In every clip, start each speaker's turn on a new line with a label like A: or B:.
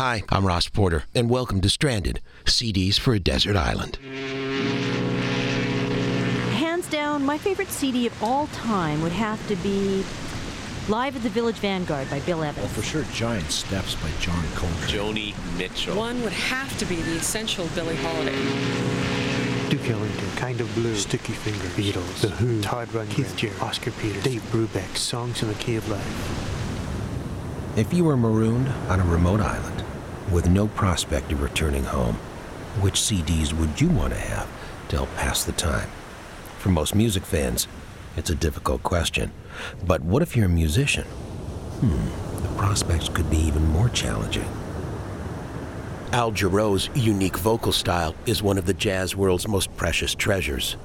A: Hi, I'm Ross Porter, and welcome to Stranded CDs for a Desert Island.
B: Hands down, my favorite CD of all time would have to be Live at the Village Vanguard by Bill Evans.
C: Well, for sure, Giant Steps by John Coltrane.
D: Joni Mitchell.
E: One would have to be the essential Billie Holiday.
F: Duke Ellington, Kind of Blue, Sticky Fingers, Beatles, The Who, Todd Rundgren, Keith Jarrett, Oscar Peters, Dave Brubeck, Songs in the Key of Life.
G: If you were marooned on a remote island with no prospect of returning home, which CDs would you want to have to help pass the time? For most music fans, it's a difficult question. But what if you're a musician? Hmm, the prospects could be even more challenging.
A: Al Jarreau's unique vocal style is one of the jazz world's most precious treasures.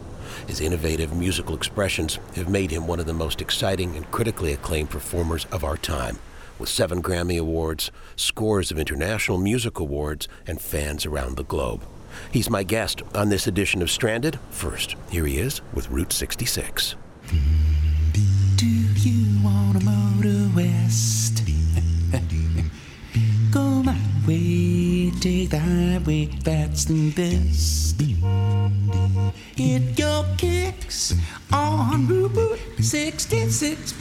A: His innovative musical expressions have made him one of the most exciting and critically acclaimed performers of our time, with seven Grammy Awards, scores of international music awards, and fans around the globe. He's my guest on this edition of Stranded. First, here he is with Route 66.
H: Do you wanna motor west? Go my way, take the highway, that's the best. Hit your kicks on Route 66.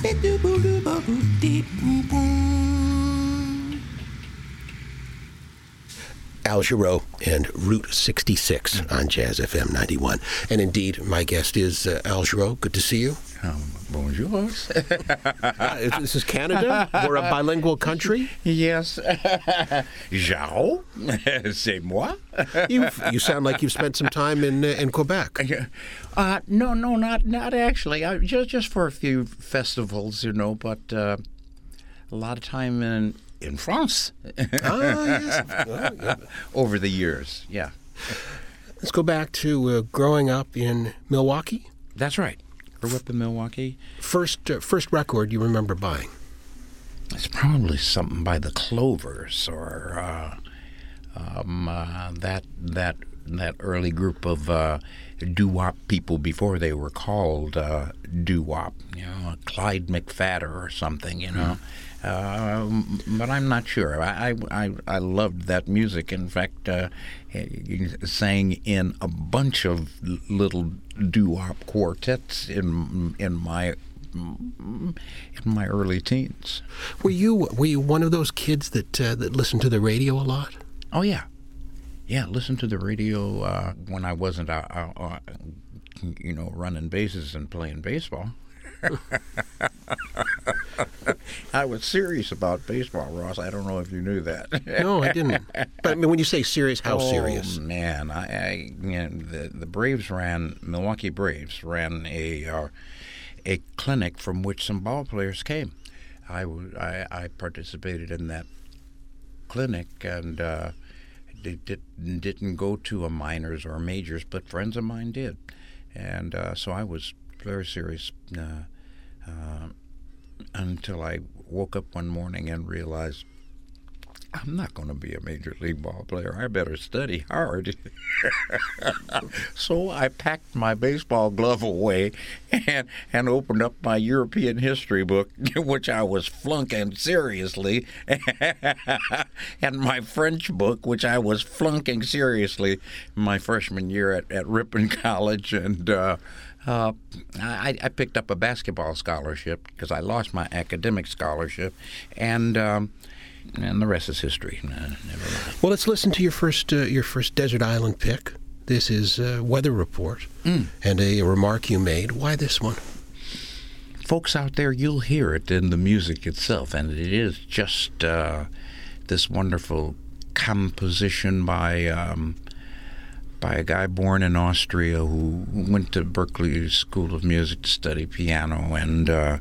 A: Al Jarreau and Route 66 on Jazz FM 91. And indeed, my guest is uh, Al Jarreau. Good to see you.
I: Um, bonjour.
A: Uh, this is Canada. We're a bilingual country.
I: yes. Jarreau, c'est moi.
A: you you sound like you've spent some time in uh, in Quebec.
I: Uh, no, no, not not actually. I, just just for a few festivals, you know, but uh, a lot of time in in France.
A: ah, yes. Well, yeah.
I: Over the years, yeah.
A: Let's go back to uh, growing up in Milwaukee.
I: That's right. Grew up in Milwaukee.
A: First uh, first record you remember buying?
I: It's probably something by the Clovers or uh, um, uh, that that that early group of uh, doo wop people before they were called uh, doo wop. You know, Clyde McPhatter or something. You know. Uh, but I'm not sure. I, I I loved that music. In fact, uh, sang in a bunch of little doo-wop quartets in in my in my early teens.
A: Were you were you one of those kids that uh, that listened to the radio a lot?
I: Oh yeah, yeah. Listen to the radio uh, when I wasn't, uh, uh, you know, running bases and playing baseball. I was serious about baseball, Ross. I don't know if you knew that.
A: no, I didn't. But I mean, when you say serious, how
I: oh,
A: serious?
I: man, I, I you know, the the Braves ran Milwaukee Braves ran a uh, a clinic from which some ball players came. I, I, I participated in that clinic and uh, did, didn't go to a minors or majors, but friends of mine did, and uh, so I was very serious. Uh, uh, until I woke up one morning and realized I'm not going to be a major league ball player. I better study hard. so I packed my baseball glove away and and opened up my European history book, which I was flunking seriously, and my French book, which I was flunking seriously my freshman year at, at Ripon College, and. Uh, uh, I, I, picked up a basketball scholarship because I lost my academic scholarship, and um, and the rest is history.
A: well, let's listen to your first uh, your first desert island pick. This is a weather report
I: mm.
A: and a remark you made. Why this one?
I: Folks out there, you'll hear it in the music itself, and it is just uh, this wonderful composition by. Um, by a guy born in Austria who went to Berklee School of Music to study piano and uh,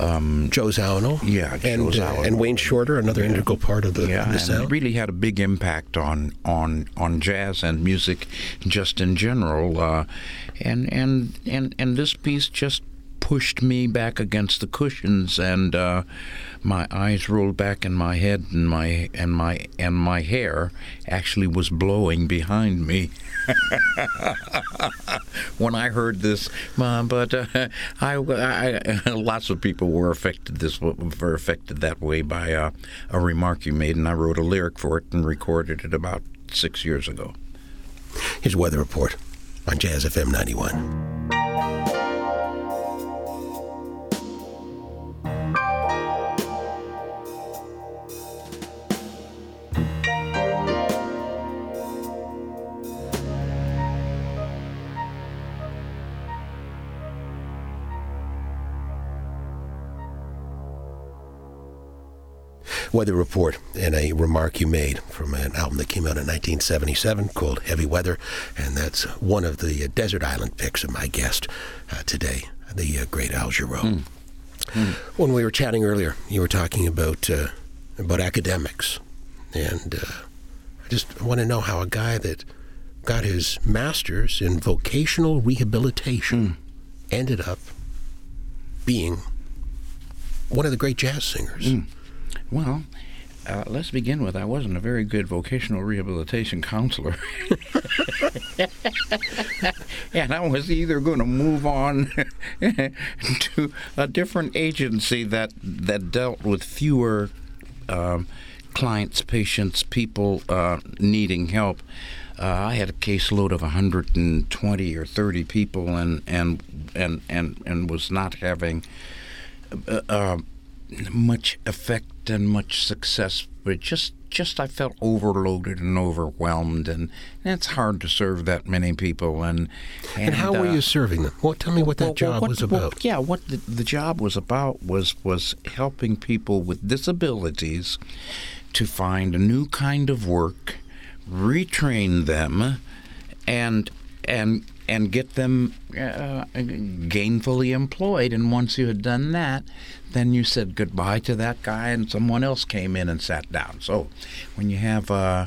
I: um,
A: Joe Zawinul.
I: Yeah,
A: and,
I: Joe
A: uh, and Wayne Shorter, another yeah. integral part of the,
I: yeah,
A: the sound.
I: really had a big impact on on on jazz and music, just in general. Uh, and and and and this piece just pushed me back against the cushions, and uh, my eyes rolled back in my head, and my and my and my hair actually was blowing behind me. when I heard this, uh, but uh, I, I, lots of people were affected this were affected that way by uh, a remark you made, and I wrote a lyric for it and recorded it about six years ago.
A: Here's weather report on Jazz FM 91. Weather report and a remark you made from an album that came out in 1977 called Heavy Weather, and that's one of the uh, desert island picks of my guest uh, today, the uh, great Al Jarreau. Mm. Mm. When we were chatting earlier, you were talking about uh, about academics, and uh, I just want to know how a guy that got his master's in vocational rehabilitation mm. ended up being one of the great jazz singers.
I: Mm. Well, uh, let's begin with I wasn't a very good vocational rehabilitation counselor. and I was either going to move on to a different agency that, that dealt with fewer um, clients, patients, people uh, needing help. Uh, I had a caseload of 120 or 30 people and, and, and, and, and was not having uh, uh much effect and much success, but just just I felt overloaded and overwhelmed, and, and it's hard to serve that many people. And
A: and, and how uh, were you serving them? Well, tell me what that well, job
I: what,
A: was about. Well,
I: yeah, what the, the job was about was was helping people with disabilities to find a new kind of work, retrain them, and and and get them uh, gainfully employed. And once you had done that, then you said goodbye to that guy, and someone else came in and sat down. So when you have uh,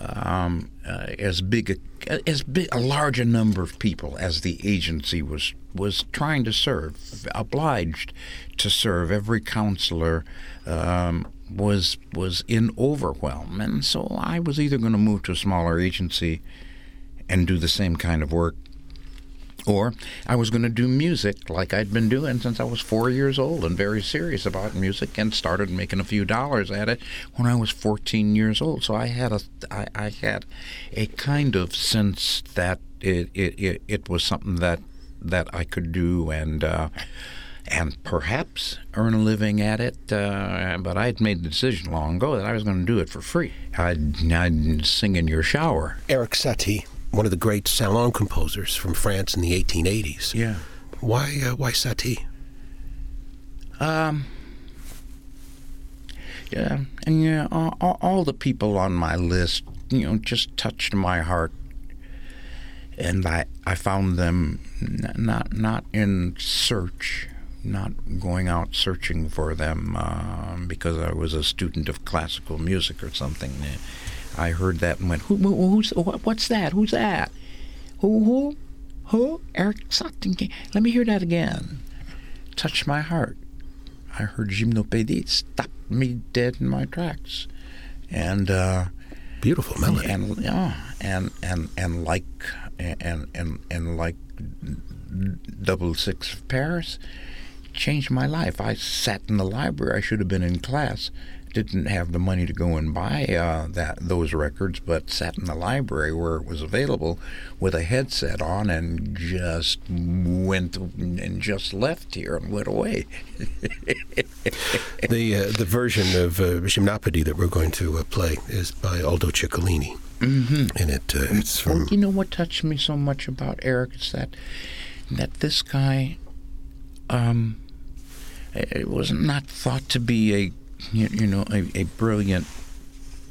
I: um, uh, as big a, as big a larger number of people as the agency was was trying to serve, obliged to serve, every counselor um, was was in overwhelm, and so I was either going to move to a smaller agency and do the same kind of work or I was going to do music like I'd been doing since I was four years old and very serious about music and started making a few dollars at it when I was 14 years old. So I had a, I, I had a kind of sense that it, it, it, it was something that, that I could do and, uh, and perhaps earn a living at it. Uh, but I had made the decision long ago that I was going to do it for free. I'd, I'd sing in your shower.
A: Erik Satie one of the great salon composers from France in the 1880s.
I: Yeah.
A: Why uh, why Satie?
I: Um. Yeah, and yeah, all, all the people on my list, you know, just touched my heart, and I I found them not not in search, not going out searching for them uh, because I was a student of classical music or something. I heard that and went, Who, who's, what's that? Who's that? Who, who, who? Erik Satie. Let me hear that again. Touched my heart. I heard Gymnopédie stop me dead in my tracks. And, uh,
A: beautiful melody.
I: And, yeah, and, and, and like, and, and, and like double six of Paris, changed my life. I sat in the library. I should have been in class didn't have the money to go and buy uh, that those records, but sat in the library where it was available with a headset on and just went and just left here and went away.
A: the uh, the version of uh, Gymnopédie that we're going to uh, play is by Aldo Ciccolini.
I: Mm-hmm.
A: And it uh, it's from.
I: You know what touched me so much about Erik? is that that this guy. Um, it was not thought to be a you, know, a, a, brilliant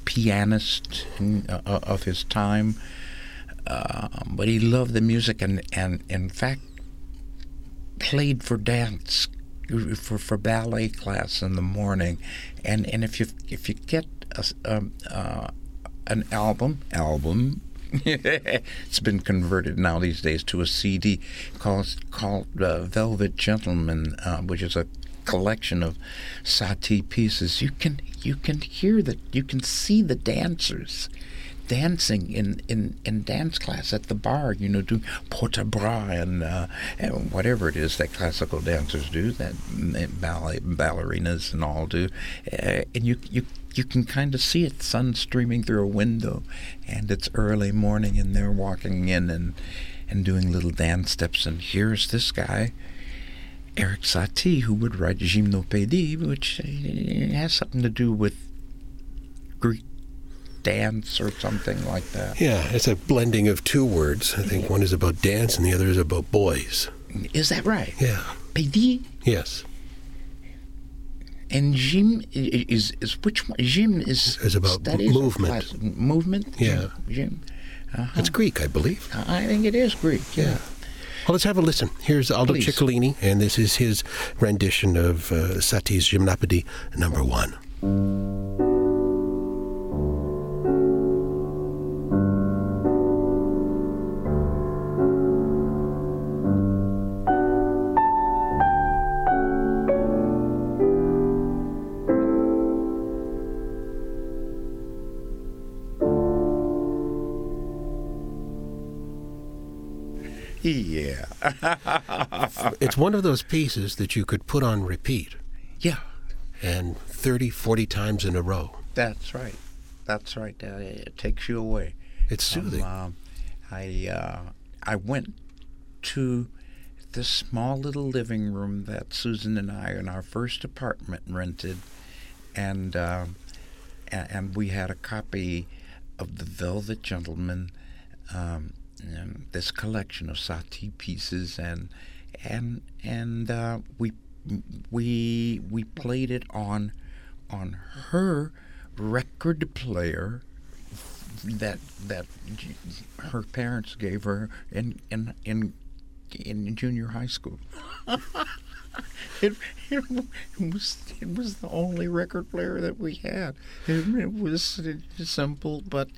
I: pianist uh, of his time, uh, but he loved the music and, and in fact, played for dance, for, for ballet class in the morning. And, and if you if you get a, um, uh, an album album it's been converted now these days to a CD called called uh, Velvet Gentleman, uh, which is a collection of Satie pieces. You can you can hear that you can see the dancers dancing in, in, in dance class at the bar, you know, doing porte-bras and, uh, and whatever it is that classical dancers do, that ballet ballerinas and all do, uh, and you you you can kind of see it, sun streaming through a window, and it's early morning, and they're walking in and and doing little dance steps, and here's this guy. Erik Satie, who would write Gymnopédie, which uh, has something to do with Greek dance or something like that.
A: Yeah, it's a blending of two words. I think one is about dance and the other is about boys.
I: Is that right?
A: Yeah.
I: Pédie?
A: Yes.
I: And gym is is which one? Gym is
A: is about
I: studies
A: movement.
I: Movement.
A: Yeah.
I: Gym. Uh-huh.
A: It's Greek, I believe.
I: I think it is Greek. Yeah.
A: yeah. Well, let's have a listen. Here's Aldo
I: Please.
A: Ciccolini, and this is his rendition of uh, Satie's Gymnopédie number one. it's one of those pieces that you could put on repeat.
I: Yeah.
A: And 30, 40 times in a row.
I: That's right. That's right. Uh, it takes you away.
A: It's soothing.
I: Um, uh, I uh, I went to the small little living room that Susan and I in our first apartment rented, and uh, and we had a copy of the Velvet Gentleman. Um, and this collection of Satie pieces, and and and uh, we we we played it on on her record player that that her parents gave her in in in in junior high school. it, it, was it was the only record player that we had. It, it was simple, but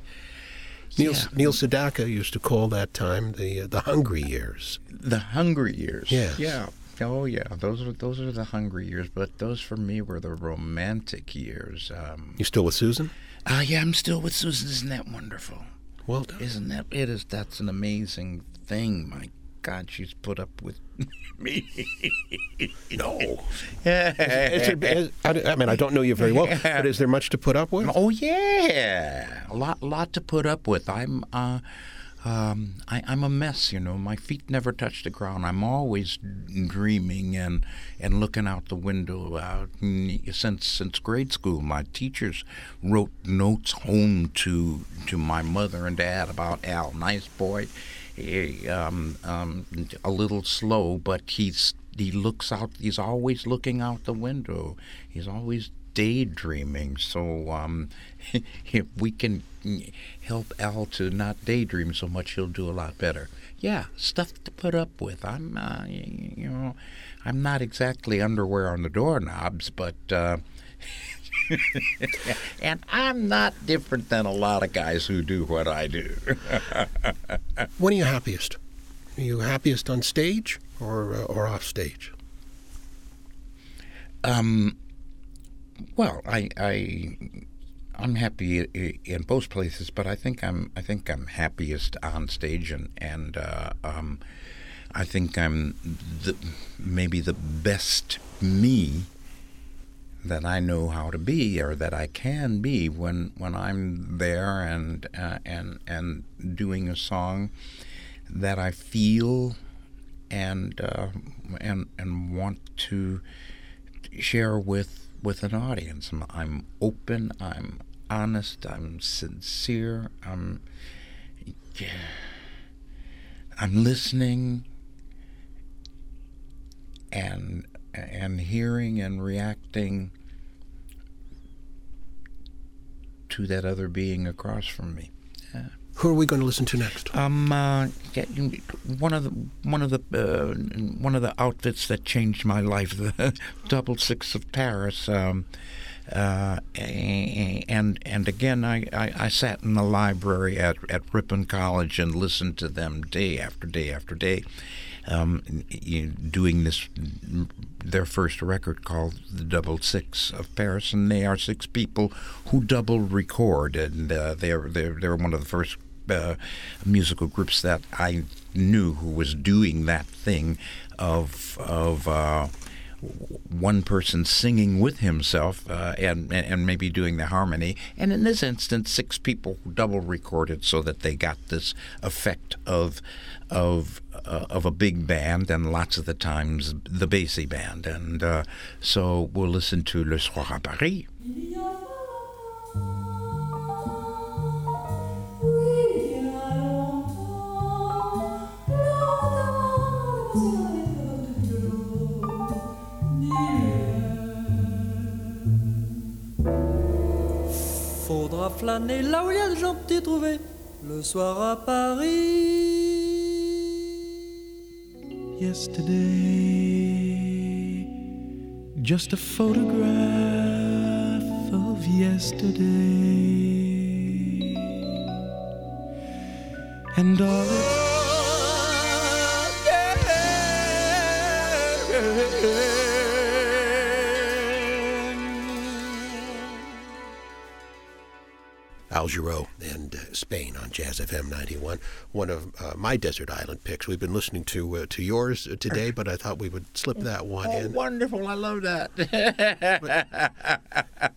A: Neil,
I: yeah.
A: Neil Sedaka used to call that time the uh, the hungry years.
I: The hungry years.
A: Yes.
I: Yeah. Oh yeah. Those are those are the hungry years. But those for me were the romantic years. Um,
A: you still with Susan?
I: Uh, yeah, I'm still with Susan. Isn't that wonderful?
A: Well done.
I: Isn't that it is? That's an amazing thing. My God, she's put up with me.
A: no. There, I mean, I don't know you very well, but is there much to put up with?
I: Oh yeah, a lot, lot to put up with. I'm, uh, um, I, am a mess. You know, my feet never touch the ground. I'm always dreaming and and looking out the window. Uh, since since grade school, my teachers wrote notes home to to my mother and dad about Al, nice boy um, um, a little slow, but he's he looks out. He's always looking out the window. He's always daydreaming. So um, if we can help Al to not daydream so much, he'll do a lot better. Yeah, stuff to put up with. I'm, uh, you know, I'm not exactly underwear on the doorknobs, but. Uh, and I'm not different than a lot of guys who do what I do.
A: when are you happiest? Are you happiest on stage or uh, or off stage?
I: Um. Well, I I I'm happy in both places, but I think I'm I think I'm happiest on stage and and uh, um, I think I'm the, maybe the best me that I know how to be or that I can be when when I'm there and uh, and and doing a song that I feel and uh, and and want to share with with an audience. I'm, I'm open. I'm honest. I'm sincere. I'm I'm listening and and hearing and reacting to that other being across from me. Yeah.
A: Who are we going to listen to next?
I: Um, uh, one of the one of the uh, one of the outfits that changed my life, the Double Six of Paris. Um, uh, and and again, I, I, I, sat in the library at, at Ripon College and listened to them day after day after day, um, doing this their first record called the Double Six of Paris, and they are six people who double record, and uh, they're they're they're one of the first uh, musical groups that I knew who was doing that thing of of uh, one person singing with himself uh, and, and maybe doing the harmony. And in this instance, six people double recorded so that they got this effect of of uh, of a big band and lots of the times the Basie band. And uh, so we'll listen to Le Soir à Paris.
D: Flâner là où il y a des gens trouvés le soir à Paris. Yesterday, just a photograph of yesterday, and all.
A: Jarreau and uh, Spain on Jazz FM 91. One of uh, my desert island picks. We've been listening to uh, to yours today, but I thought we would slip that one
I: oh,
A: in.
I: Wonderful! I love that.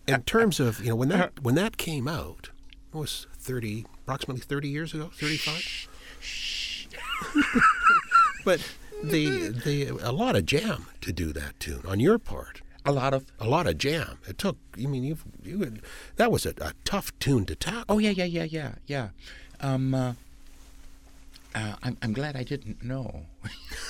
A: in terms of you know when that when that came out, it was thirty approximately thirty years ago, thirty five. but the the a lot of jam to do that tune on your part
I: a lot of
A: a lot of jam. It took. I mean, you've, you had, that was a, a, tough tune to tackle.
I: Oh yeah, yeah, yeah, yeah, yeah. Um, uh, uh, I'm, I'm glad I didn't know.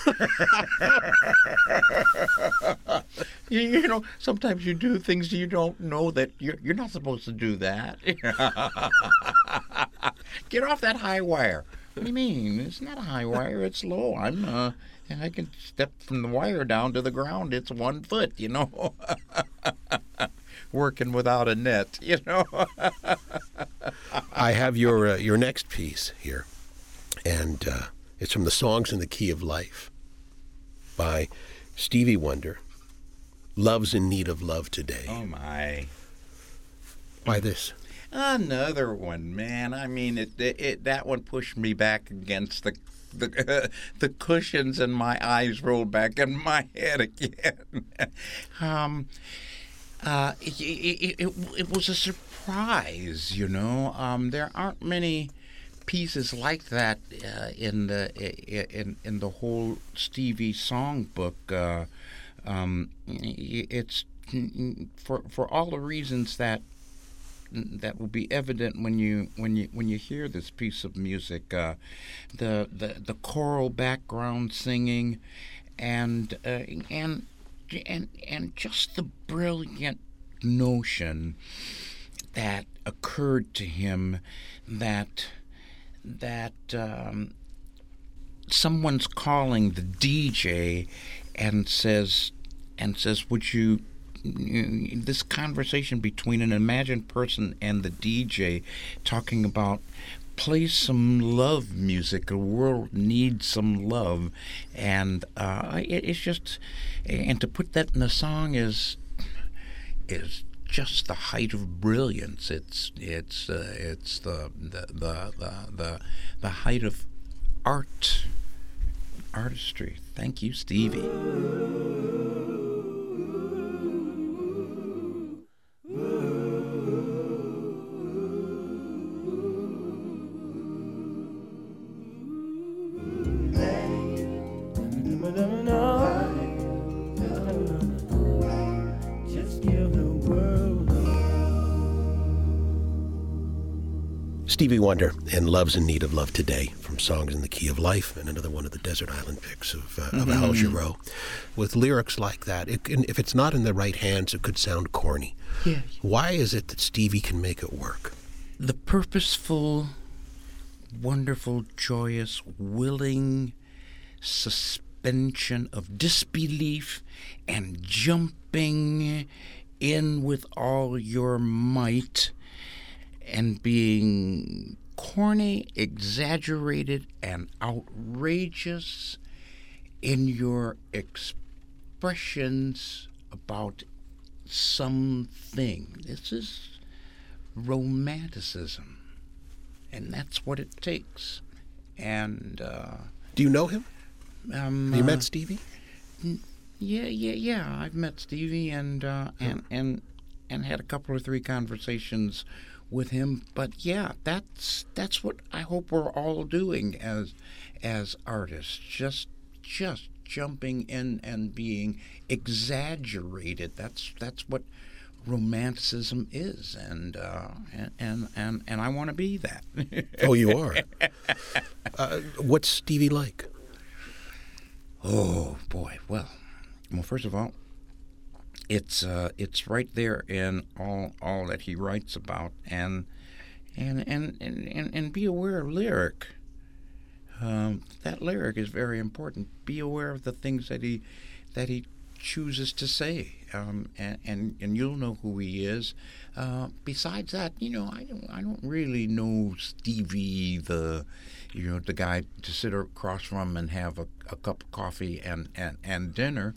I: you, you, know, sometimes you do things you don't know that you're, you're not supposed to do that. Get off that high wire. What do you mean? It's not a high wire. It's low. I'm uh, I can step from the wire down to the ground. It's one foot, you know. Working without a net, you know.
A: I have your uh, your next piece here, and uh, it's from the Songs in the Key of Life by Stevie Wonder. Love's in need of love today.
I: Oh my!
A: Why this?
I: Another one, man. I mean, it, it, it that one pushed me back against the the the cushions and my eyes rolled back in my head again. um, uh, it, it, it, it, was a surprise, you know. Um, there aren't many pieces like that uh, in the in in the whole Stevie songbook. Uh, um, it's for for all the reasons that that will be evident when you when you when you hear this piece of music. Uh, the the the choral background singing, and uh, and and and just the brilliant notion that occurred to him that that um, someone's calling the DJ and says and says, "Would you this conversation between an imagined person and the DJ talking about play some love music. The world needs some love, and uh, it, it's just and to put that in a song is is just the height of brilliance. It's it's uh, it's the the, the the the the height of art artistry. Thank you, Stevie.
A: Stevie Wonder and Love's in Need of Love Today from Songs in the Key of Life, and another one of the Desert Island picks of, uh, mm-hmm. Al Jarreau. With lyrics like that, it, if it's not in the right hands, it could sound corny.
I: Yeah.
A: Why is it that Stevie can make it work?
I: The purposeful, wonderful, joyous, willing suspension of disbelief and jumping in with all your might and being corny, exaggerated, and outrageous in your expressions about something. This is romanticism, and that's what it takes. And uh,
A: Do you know him?
I: um,
A: Have you
I: uh,
A: met Stevie?
I: yeah, yeah, yeah. I've met Stevie and uh, and and and had a couple or three conversations with him. But yeah, that's that's what I hope we're all doing as as artists. Just just jumping in and being exaggerated. That's that's what romanticism is, and uh, and, and and I want to be that.
A: Oh, you are. uh, what's Stevie like?
I: Oh boy. Well, well. First of all, it's uh, it's right there in all all that he writes about, and and and and and, and be aware of lyric. Um, that lyric is very important. Be aware of the things that he that he chooses to say, um, and, and and you'll know who he is. Uh, besides that, you know, I don't I don't really know Stevie the you know the guy to sit across from and have a, a cup of coffee and, and, and dinner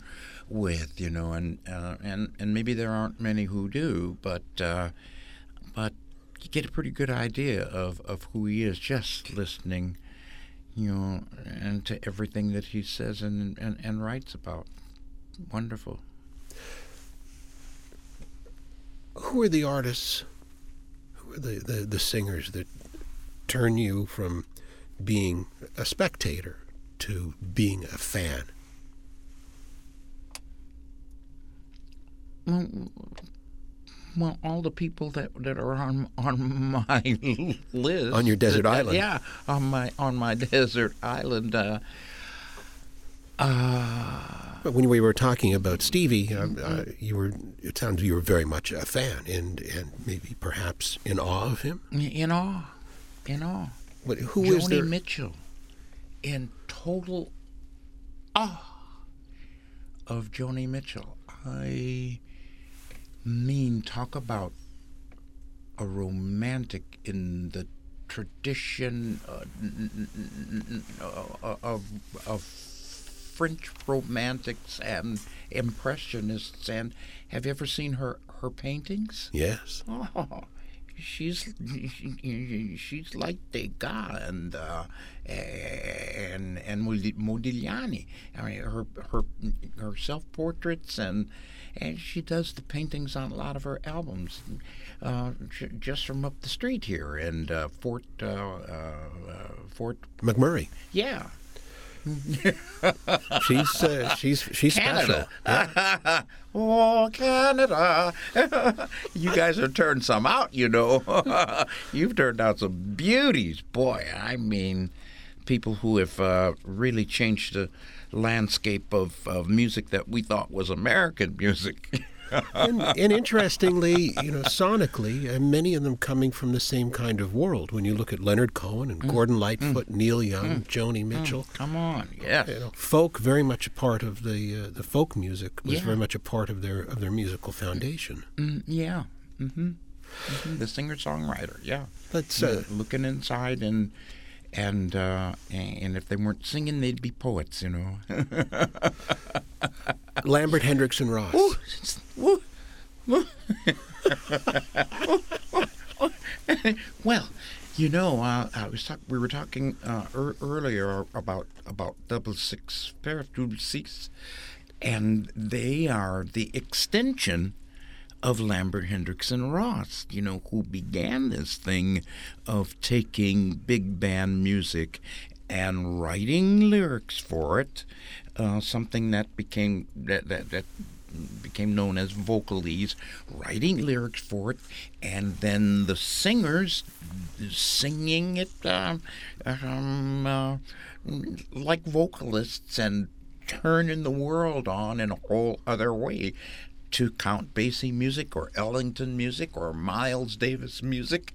I: with, you know, and uh, and and maybe there aren't many who do, but uh, but you get a pretty good idea of, of who he is just listening, you know, and to everything that he says and and, and writes about. Wonderful.
A: Who are the artists? Who are the, the, the singers that turn you from being a spectator to being a fan?
I: Well, well, all the people that, that are on on my list
A: On your desert
I: uh,
A: island.
I: yeah, on my on my desert island. Uh, uh,
A: But when we were talking about Stevie, um, uh, you were it sounds you were very much a fan and and maybe perhaps in awe of him.
I: in awe, in awe.
A: What, who
I: Joni
A: is there?
I: Mitchell, in total awe of Joni Mitchell. I mean, talk about a romantic in the tradition uh, uh, of of French romantics and impressionists. And have you ever seen her her paintings?
A: Yes.
I: Oh, she's she's like Degas and uh, and and Modigliani. I mean, her her her self portraits and and she does the paintings on a lot of her albums, uh, just from up the street here in uh, Fort uh, uh, uh, Fort.
A: McMurray.
I: Yeah.
A: She's uh, she's she's
I: Canada.
A: special.
I: oh, Canada. you guys have turned some out, you know. You've turned out some beauties. Boy, I mean, people who have uh, really changed the landscape of, of music that we thought was American music.
A: And, and interestingly, you know, sonically, uh, many of them coming from the same kind of world. When you look at Leonard Cohen and Gordon Lightfoot, Neil Young, Joni Mitchell,
I: Come on, yes.
A: you know, folk very much a part of the uh, the folk music was
I: Yeah.
A: very much a part of their of their musical foundation.
I: Mm, yeah. Mm-hmm. hmm The singer songwriter, yeah.
A: Let's uh,
I: looking inside and and uh, and if they weren't singing, they'd be poets, you know.
A: Lambert Hendricks and Ross.
I: Woo. Woo. well, you know, uh, I was talk- we were talking uh, er- earlier about about double six pair of double six, and they are the extension of Lambert Hendricks and Ross, you know, who began this thing of taking big band music and writing lyrics for it, uh, something that became that, that that became known as vocalese, writing lyrics for it, and then the singers singing it um, um, uh, like vocalists and turning the world on in a whole other way to Count Basie music or Ellington music or Miles Davis music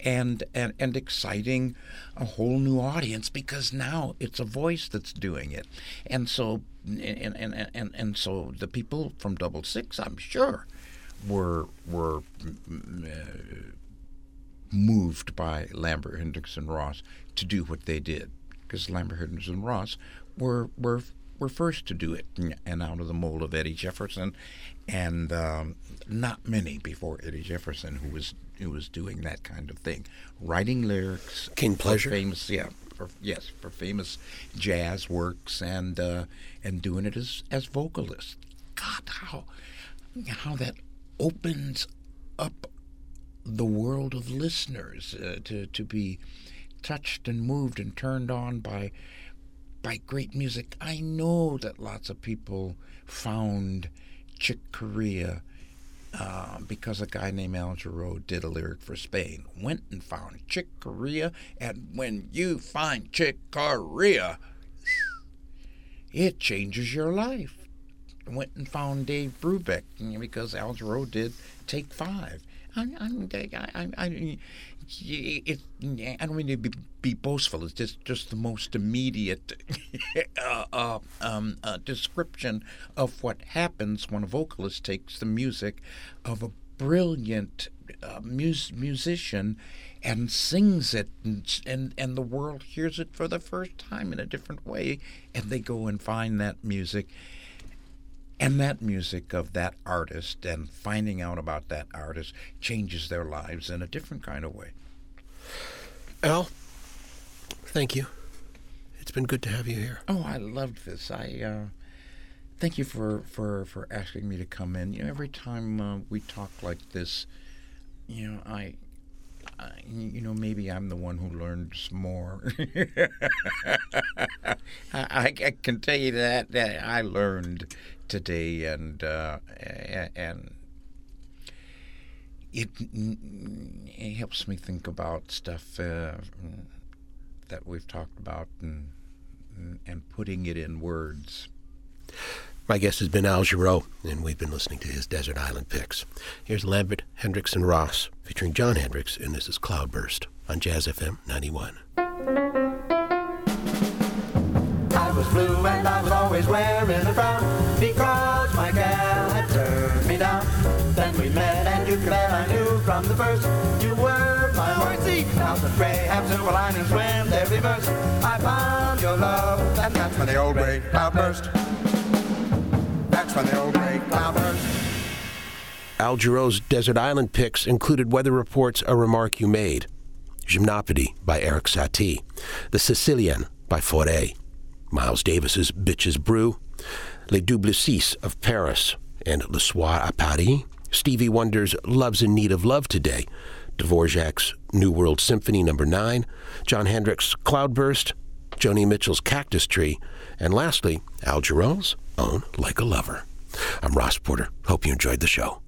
I: and, and and exciting a whole new audience because now it's a voice that's doing it. And so and and, and, and, so the people from Double Six, I'm sure, were were mm, uh, moved by Lambert, Hendricks, and Ross to do what they did, because Lambert, Hendricks, and Ross were were were first to do it, and out of the mold of Eddie Jefferson, and um, not many before Eddie Jefferson who was who was doing that kind of thing, writing lyrics.
A: King Pleasure?
I: famous, yeah, for, yes, for famous jazz works, and uh, and doing it as as vocalist. God, how how that opens up the world of listeners uh, to to be touched and moved and turned on by by great music. I know that lots of people found Chick Corea uh, because a guy named Al Jarreau did a lyric for Spain. Went and found Chick Corea, and when you find Chick Corea, it changes your life. Went and found Dave Brubeck because Al Jarreau did Take Five. I, I, I, I, it, I don't mean to be, be boastful. It's just, just the most immediate uh, uh, um, uh, description of what happens when a vocalist takes the music of a brilliant uh, mus- musician and sings it, and, and and the world hears it for the first time in a different way, and they go and find that music and that music of that artist and finding out about that artist changes their lives in a different kind of way.
A: Al, thank you. It's been good to have you here.
I: Oh, I loved this. I uh, thank you for, for, for asking me to come in. You know, every time uh, we talk like this, you know, I, I, you know, maybe I'm the one who learns more. I, I, can tell you that, that I learned today, and uh, and it, it helps me think about stuff uh, that we've talked about and and putting it in words.
A: My guest has been Al Jarreau, and we've been listening to his Desert Island picks. Here's Lambert, Hendricks, and Ross, featuring Jon Hendricks, and this is Cloudburst on Jazz FM 91.
J: I was blue and I was always wearing a frown because my gal had turned me down. Then we met and you could bet I knew from the first you were my horsey. Now the gray have silver linings when they reverse. I found your love and that's when the old gray cloud burst. Cloud.
A: Al Jarreau's Desert Island picks included weather reports A Remark You Made, Gymnopédie by Erik Satie, The Sicilian by Fauré, Miles Davis's Bitches Brew, Les Double Six of Paris, and Le Soir à Paris, Stevie Wonder's Love's in Need of Love Today, Dvorak's New World Symphony No. 9, Jon Hendricks' Cloudburst, Joni Mitchell's Cactus Tree, and lastly, Al Jarreau's own Like a Lover. I'm Ross Porter. Hope you enjoyed the show.